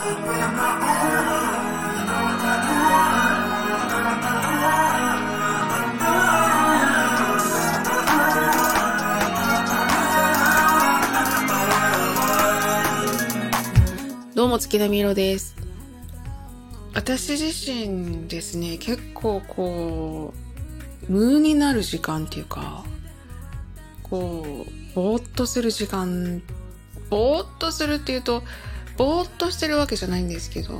どうも月並みろです。私自身ですね結構こう無になる時間っていうかこうぼーっとする時間ぼーっとするっていうとぼーっとしてるわけじゃないんですけど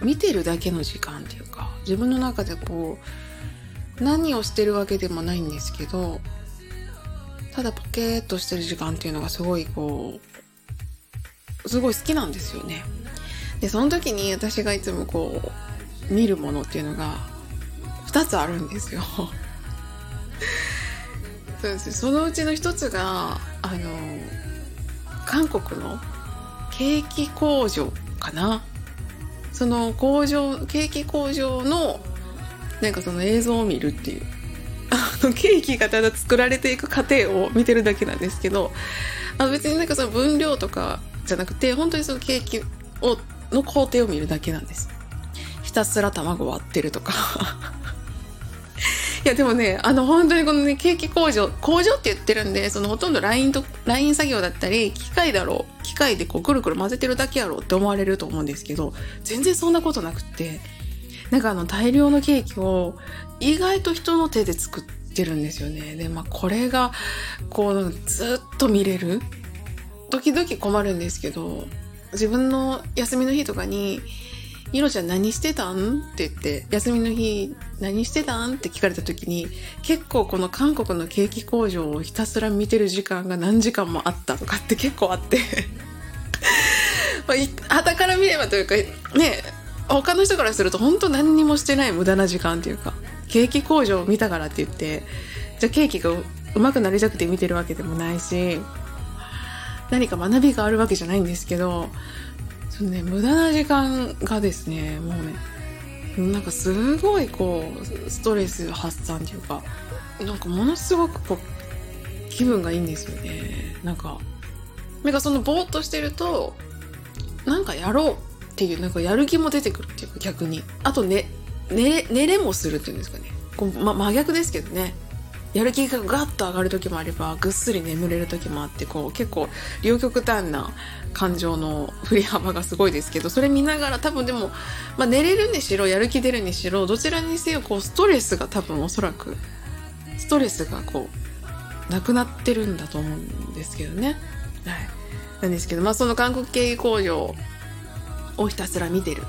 見てるだけの時間っていうか自分の中でこう何をしてるわけでもないんですけどただポケーっとしてる時間っていうのがすごいこうすごい好きなんですよね。で、その時に私がいつもこう、見るものっていうのが、2つあるんですよ。そうですそのうちの1つが、あの、韓国のケーキ工場かな？その工場、ケーキ工場の、なんかその映像を見るっていう。あの、ケーキがただ作られていく過程を見てるだけなんですけど、あ別になんかその分量とかじゃなくて本当にそのケーキをの工程を見るだけなんですひたすら卵割ってるとかやでもねあの本当にこのねケーキ工場工場って言ってるんでそのほとんどラインとライン作業だったり機械だろう機械でこうくるくる混ぜてるだけやろうって思われると思うんですけど全然そんなことなくってなんかあの大量のケーキを意外と人の手で作ってるんですよね。でまあこれがこうずっと見れる。時々困るんですけど、自分の休みの日とかに、いろちゃん何してたん？って言って、休みの日何してたん？って聞かれた時に、結構この韓国のケーキ工場をひたすら見てる時間が何時間もあったとかって結構あって。まあ、旗から見ればというか、ね、他の人からすると本当何にもしてない無駄な時間っていうか、ケーキ工場を見たからって言って、じゃあケーキがうまくなりたくて見てるわけでもないし、何か学びがあるわけじゃないんですけど、そのね、無駄な時間がですね、もうね、なんかすごいこう、ストレス発散っていうか、なんかものすごくこう、気分がいいんですよね。なんか、なんかそのぼーっとしてると、なんかやろうっていう、なんかやる気も出てくるっていうか逆に。あとね、寝、寝れもするっていうんですかね。こうま、真逆ですけどね。やる気がガッと上がる時もあればぐっすり眠れる時もあってこう結構両極端な感情の振り幅がすごいですけどそれ見ながら多分でも、まあ、寝れるにしろやる気出るにしろどちらにせよこうストレスが多分おそらくストレスがこうなくなってるんだと思うんですけどね。はい、なんですけどまあその韓国系工場をひたすら見てる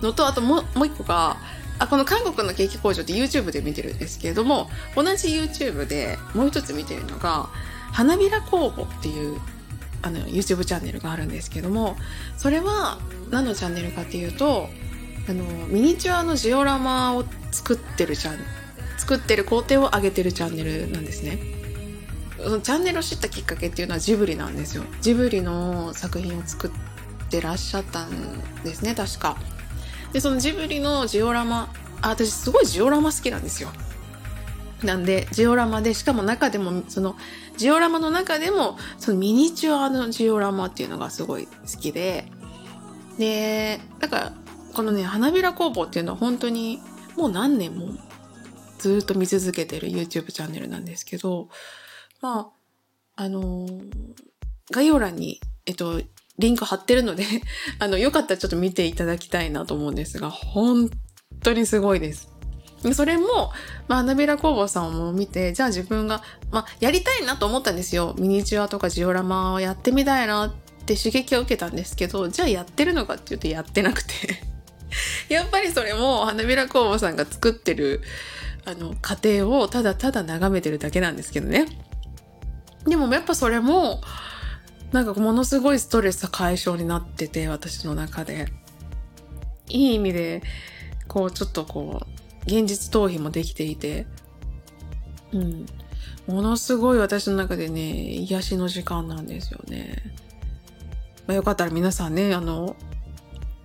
のとあともう一個があこの韓国のケーキ工場って YouTube で見てるんですけれども同じ YouTube でもう一つ見てるのが花びら工房っていうあの YouTube チャンネルがあるんですけどもそれは何のチャンネルかっていうとあのミニチュアのジオラマを作ってるチャン作ってる工程を上げてるチャンネルなんですね。そのチャンネルを知ったきっかけっていうのはジブリなんですよ。ジブリの作品を作ってらっしゃったんですね確か。で、そのジブリのジオラマ、あ、私すごいジオラマ好きなんですよ。なんで、ジオラマで、しかも中でも、その、ジオラマの中でも、そのミニチュアのジオラマっていうのがすごい好きで、で、だから、このね、花びら工房っていうのは本当に、もう何年もずっと見続けてる YouTube チャンネルなんですけど、まあ、あの概要欄に、えっと、リンク貼ってるので あの、よかったらちょっと見ていただきたいなと思うんですが、本当にすごいです。それも、まあ、花びら工房さんを見て、じゃあ自分が、まあ、やりたいなと思ったんですよ。ミニチュアとかジオラマをやってみたいなって刺激を受けたんですけど、じゃあやってるのかっていうとやってなくて やっぱりそれも花びら工房さんが作ってる、あの、過程をただただ眺めてるだけなんですけどね。でもやっぱそれも、なんかものすごいストレス解消になってて、私の中で。いい意味で、こう、ちょっとこう、現実逃避もできていて、うん。ものすごい私の中でね、癒しの時間なんですよね。まあ、よかったら皆さんね、あの、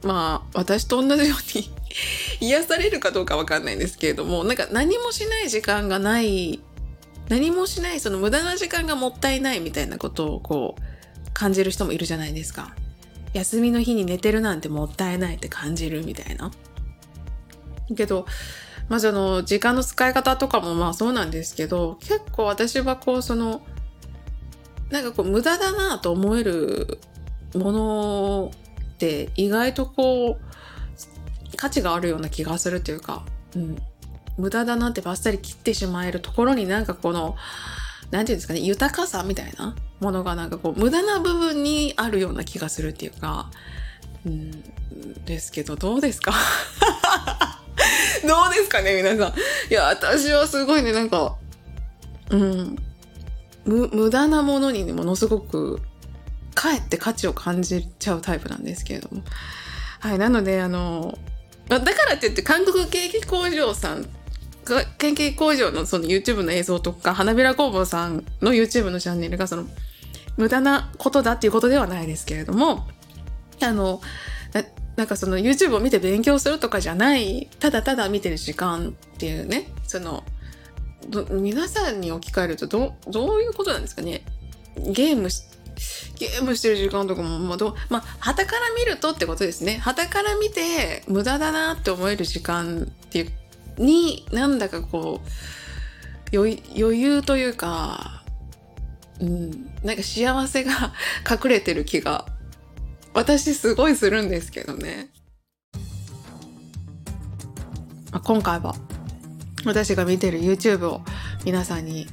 まあ、私と同じように 癒されるかどうかわかんないんですけれども、なんか何もしない時間がない、何もしない、その無駄な時間がもったいないみたいなことをこう、感じる人もいるじゃないですか。休みの日に寝てるなんてもったいないって感じるみたいな。けど、まあその時間の使い方とかもまあそうなんですけど、結構私はこうその、なんかこう無駄だなと思えるものって意外とこう価値があるような気がするというか、うん、無駄だなってバッサリ切ってしまえるところになんかこの、なんていうんですかね、豊かさみたいなものがなんかこう無駄な部分にあるような気がするっていうか、うん、ですけどどうですか？どうですかね皆さん。いや、私はすごいね、なんか、うん、無無駄なものにものすごくかえって価値を感じちゃうタイプなんですけれども。はい、なので、あの、だからって言って韓国ケーキ工場さんケーキ工場のその YouTube の映像とか、花びら工房さんの YouTube のチャンネルがその、無駄なことだっていうことではないですけれども、あの、ななんかその YouTube を見て勉強するとかじゃない、ただただ見てる時間っていうね、その、皆さんに置き換えるとどどういうことなんですかねゲームゲームしてる時間とかも、まあ、どまあ、から見るとってことですね。旗から見て、無駄だなって思える時間っていう、に、なんだかこう、余裕というか、うん、なんか幸せが 隠れてる気が、私すごいするんですけどね。まあ、今回は、私が見てる YouTube を皆さんに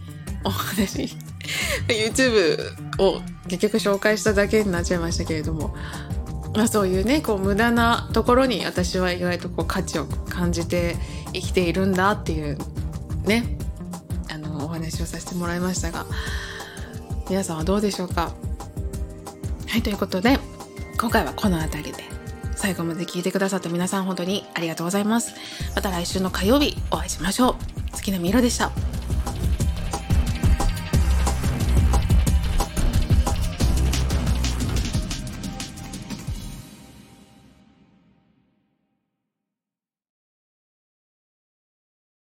お話 YouTube を結局紹介しただけになっちゃいましたけれども、まあ、そういうねこう無駄なところに私は意外とこう価値を感じて生きているんだっていうねあのお話をさせてもらいましたが皆さんはどうでしょうか？はいということで今回はこの辺りで最後まで聞いてくださった皆さん本当にありがとうございます。また来週の火曜日お会いしましょう。月並みろでした。